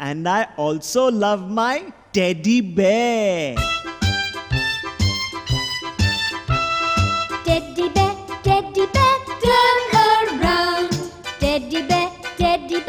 And I also love my teddy bear. Teddy bear, teddy bear, turn around. Teddy bear, teddy bear,